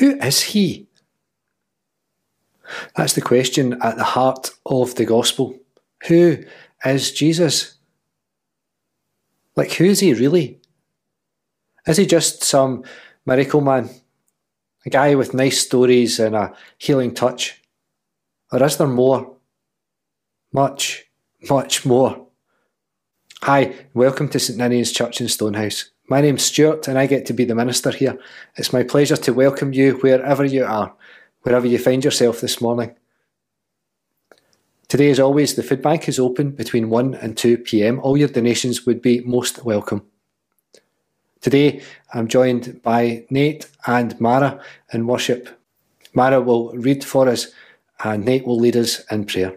Who is he? That's the question at the heart of the gospel. Who is Jesus? Like, who is he really? Is he just some miracle man? A guy with nice stories and a healing touch? Or is there more? Much, much more. Hi, welcome to St Ninian's Church in Stonehouse. My name's Stuart and I get to be the minister here. It's my pleasure to welcome you wherever you are, wherever you find yourself this morning. Today, as always, the food bank is open between 1 and 2 pm. All your donations would be most welcome. Today, I'm joined by Nate and Mara in worship. Mara will read for us, and Nate will lead us in prayer.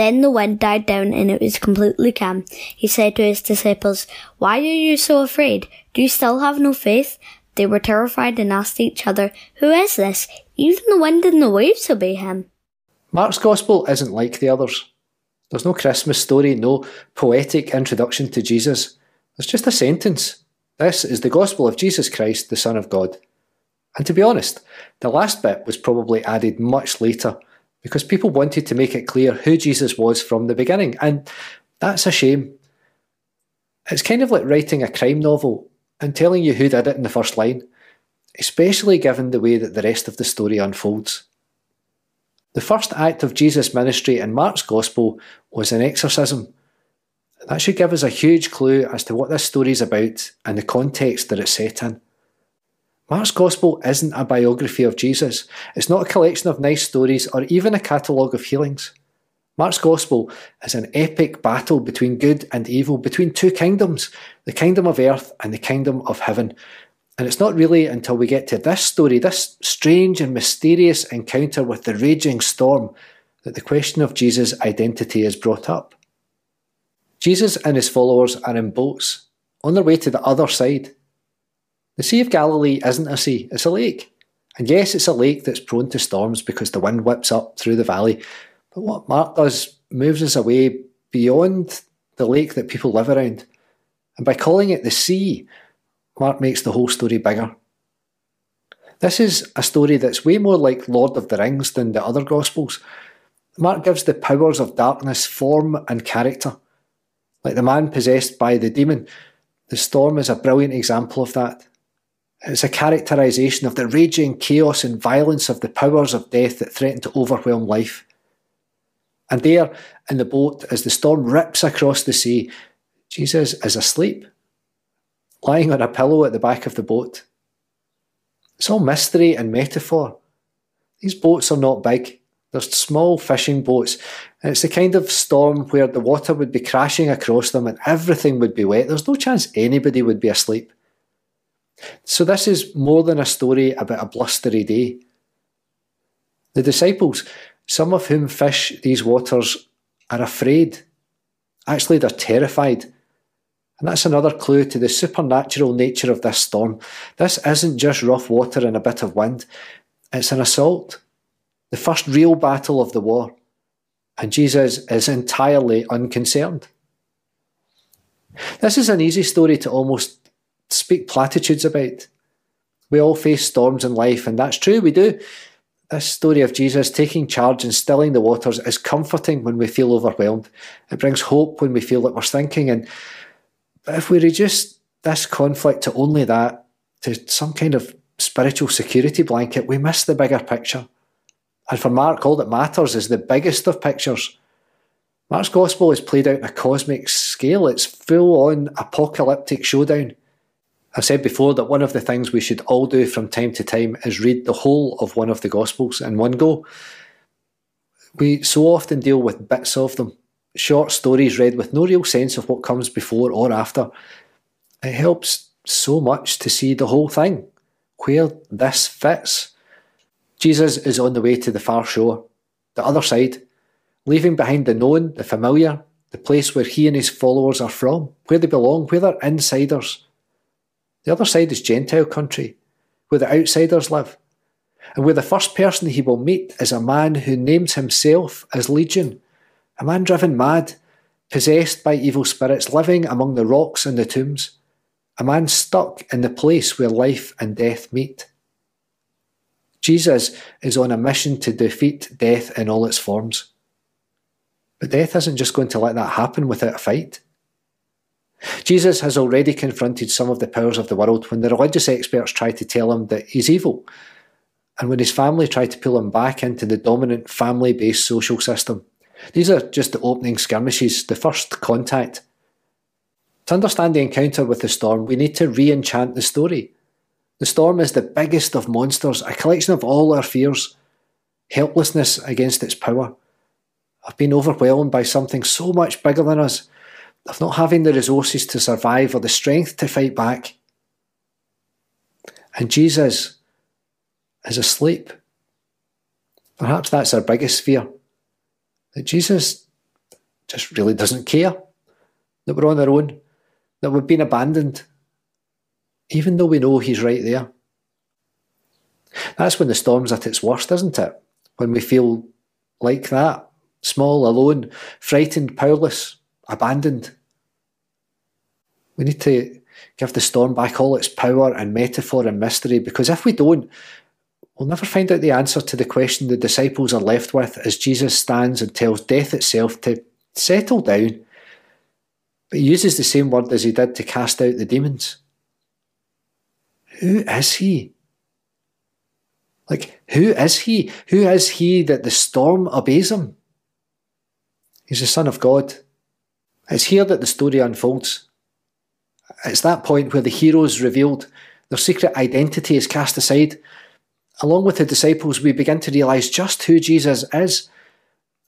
Then the wind died down and it was completely calm. He said to his disciples, Why are you so afraid? Do you still have no faith? They were terrified and asked each other, Who is this? Even the wind and the waves obey him. Mark's Gospel isn't like the others. There's no Christmas story, no poetic introduction to Jesus. There's just a sentence. This is the Gospel of Jesus Christ, the Son of God. And to be honest, the last bit was probably added much later because people wanted to make it clear who Jesus was from the beginning, and that's a shame. It's kind of like writing a crime novel and telling you who did it in the first line, especially given the way that the rest of the story unfolds. The first act of Jesus' ministry in Mark's Gospel was an exorcism. That should give us a huge clue as to what this story is about and the context that it's set in. Mark's Gospel isn't a biography of Jesus, it's not a collection of nice stories or even a catalogue of healings. Mark's Gospel is an epic battle between good and evil, between two kingdoms, the kingdom of earth and the kingdom of heaven. And it's not really until we get to this story, this strange and mysterious encounter with the raging storm, that the question of Jesus' identity is brought up. Jesus and his followers are in boats, on their way to the other side. The Sea of Galilee isn't a sea, it's a lake. And yes, it's a lake that's prone to storms because the wind whips up through the valley. But what Mark does moves us away beyond the lake that people live around. And by calling it the sea, Mark makes the whole story bigger. This is a story that's way more like Lord of the Rings than the other Gospels. Mark gives the powers of darkness form and character. Like the man possessed by the demon, the storm is a brilliant example of that. It's a characterisation of the raging chaos and violence of the powers of death that threaten to overwhelm life. And there, in the boat, as the storm rips across the sea, Jesus is asleep, lying on a pillow at the back of the boat. It's all mystery and metaphor. These boats are not big, they're small fishing boats, and it's the kind of storm where the water would be crashing across them and everything would be wet. There's no chance anybody would be asleep. So, this is more than a story about a blustery day. The disciples, some of whom fish these waters, are afraid. Actually, they're terrified. And that's another clue to the supernatural nature of this storm. This isn't just rough water and a bit of wind, it's an assault, the first real battle of the war. And Jesus is entirely unconcerned. This is an easy story to almost speak platitudes about. We all face storms in life, and that's true, we do. This story of Jesus taking charge and stilling the waters is comforting when we feel overwhelmed. It brings hope when we feel that we're sinking. And if we reduce this conflict to only that, to some kind of spiritual security blanket, we miss the bigger picture. And for Mark, all that matters is the biggest of pictures. Mark's gospel is played out on a cosmic scale. It's full on apocalyptic showdown. I've said before that one of the things we should all do from time to time is read the whole of one of the Gospels in one go. We so often deal with bits of them, short stories read with no real sense of what comes before or after. It helps so much to see the whole thing, where this fits. Jesus is on the way to the far shore, the other side, leaving behind the known, the familiar, the place where he and his followers are from, where they belong, where they're insiders the other side is Gentile country, where the outsiders live, and where the first person he will meet is a man who names himself as Legion, a man driven mad, possessed by evil spirits, living among the rocks and the tombs, a man stuck in the place where life and death meet. Jesus is on a mission to defeat death in all its forms. But death isn't just going to let that happen without a fight. Jesus has already confronted some of the powers of the world when the religious experts tried to tell him that he's evil, and when his family tried to pull him back into the dominant family based social system. These are just the opening skirmishes, the first contact. To understand the encounter with the storm, we need to re enchant the story. The storm is the biggest of monsters, a collection of all our fears, helplessness against its power. I've been overwhelmed by something so much bigger than us of not having the resources to survive or the strength to fight back. And Jesus is asleep. Perhaps that's our biggest fear that Jesus just really doesn't care, that we're on our own, that we've been abandoned, even though we know He's right there. That's when the storm's at its worst, isn't it? When we feel like that small, alone, frightened, powerless, abandoned. We need to give the storm back all its power and metaphor and mystery because if we don't, We'll never find out the answer to the question the disciples are left with as Jesus stands and tells death itself to settle down, but he uses the same word as he did to cast out the demons. Who is he? Like, who is he? Who is he that the storm obeys him? He's the Son of God. It's here that the story unfolds. It's that point where the heroes revealed, their secret identity is cast aside. Along with the disciples, we begin to realise just who Jesus is.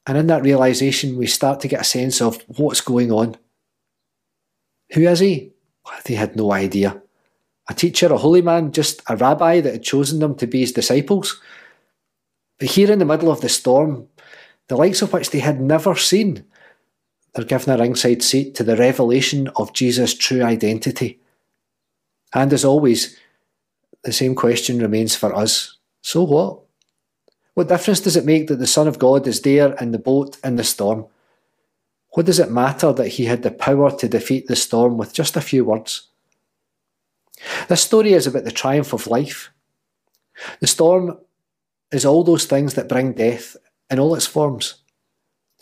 And in that realisation, we start to get a sense of what's going on. Who is he? They had no idea. A teacher, a holy man, just a rabbi that had chosen them to be his disciples. But here in the middle of the storm, the likes of which they had never seen, they're given a ringside seat to the revelation of Jesus' true identity. And as always, the same question remains for us. So what? What difference does it make that the Son of God is there in the boat in the storm? What does it matter that he had the power to defeat the storm with just a few words? This story is about the triumph of life. The storm is all those things that bring death in all its forms.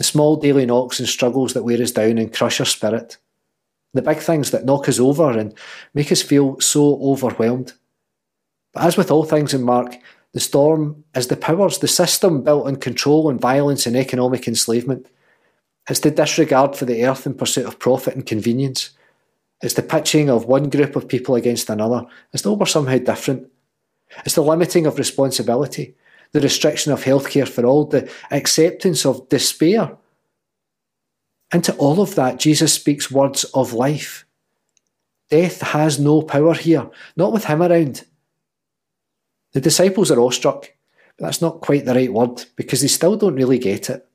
The small daily knocks and struggles that wear us down and crush our spirit. The big things that knock us over and make us feel so overwhelmed. But as with all things in Mark, the storm is the powers, the system built on control and violence and economic enslavement. It's the disregard for the earth in pursuit of profit and convenience. It's the pitching of one group of people against another as though we're somehow different. It's the limiting of responsibility, the restriction of healthcare for all, the acceptance of despair. Into all of that, Jesus speaks words of life. Death has no power here, not with him around. The disciples are awestruck, but that's not quite the right word because they still don't really get it.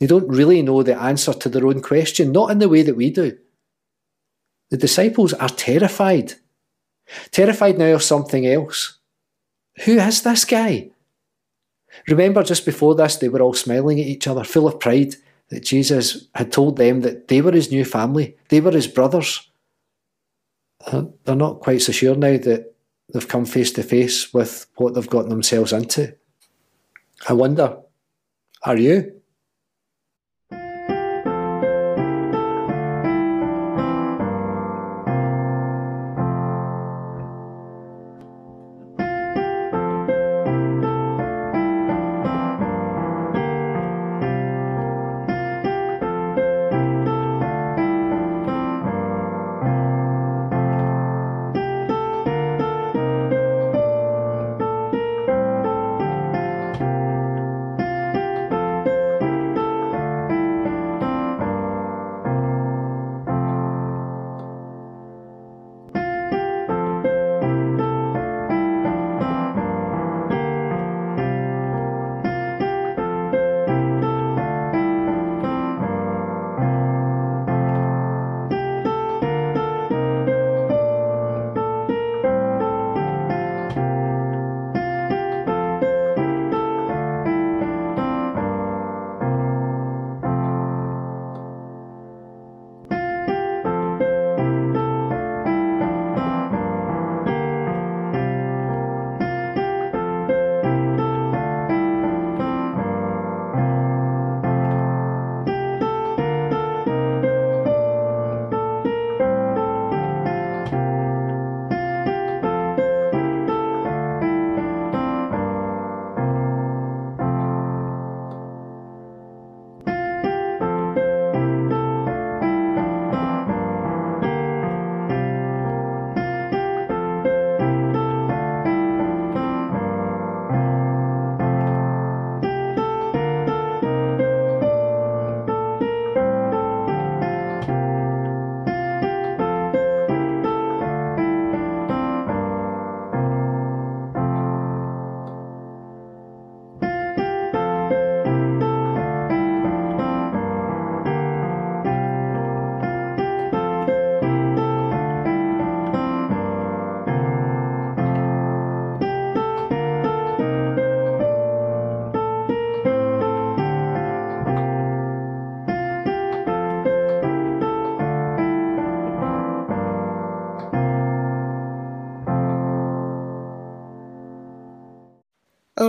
They don't really know the answer to their own question, not in the way that we do. The disciples are terrified. Terrified now of something else. Who is this guy? Remember, just before this, they were all smiling at each other, full of pride that Jesus had told them that they were his new family, they were his brothers. Uh, they're not quite so sure now that they've come face to face with what they've gotten themselves into. I wonder, are you?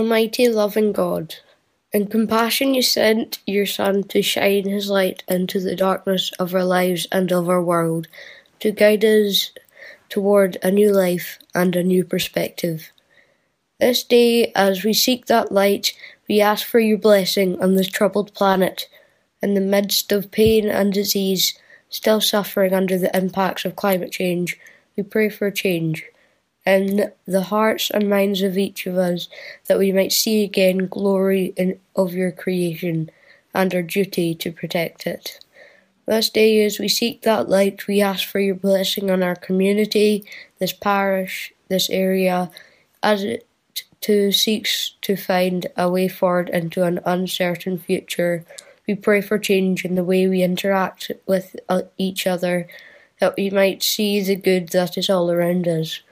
Almighty loving God, in compassion you sent your Son to shine his light into the darkness of our lives and of our world, to guide us toward a new life and a new perspective. This day, as we seek that light, we ask for your blessing on this troubled planet. In the midst of pain and disease, still suffering under the impacts of climate change, we pray for change in the hearts and minds of each of us, that we might see again glory in, of your creation and our duty to protect it. This day, as we seek that light, we ask for your blessing on our community, this parish, this area, as it seeks to find a way forward into an uncertain future. We pray for change in the way we interact with uh, each other, that we might see the good that is all around us.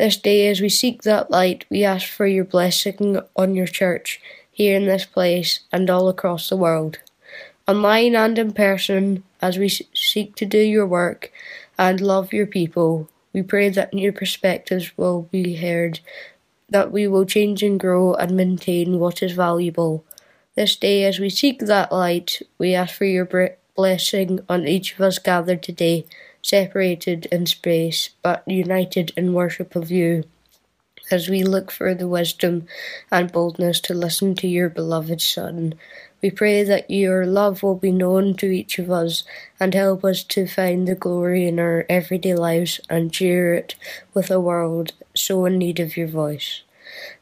This day, as we seek that light, we ask for your blessing on your church here in this place and all across the world. Online and in person, as we seek to do your work and love your people, we pray that new perspectives will be heard that we will change and grow and maintain what is valuable. This day, as we seek that light, we ask for your blessing on each of us gathered today, separated in space, but united in worship of you. As we look for the wisdom and boldness to listen to your beloved Son, we pray that your love will be known to each of us and help us to find the glory in our everyday lives and share it with a world so in need of your voice.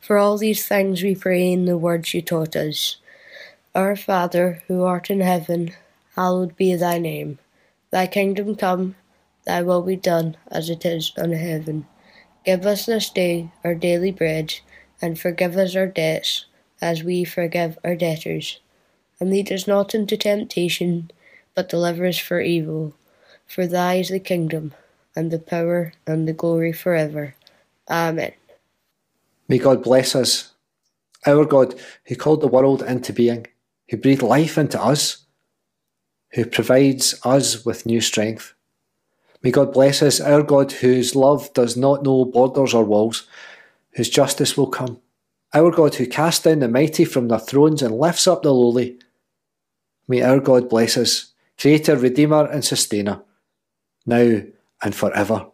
For all these things we pray in the words you taught us. Our Father, who art in heaven, hallowed be thy name. Thy kingdom come, thy will be done, as it is in heaven. Give us this day our daily bread, and forgive us our debts, as we forgive our debtors. And lead us not into temptation, but deliver us from evil. For thy is the kingdom, and the power, and the glory for ever. Amen. May God bless us, our God who called the world into being, who breathed life into us, who provides us with new strength. May God bless us, our God whose love does not know borders or walls, whose justice will come, our God who casts down the mighty from their thrones and lifts up the lowly. May our God bless us, Creator, Redeemer, and Sustainer, now and forever.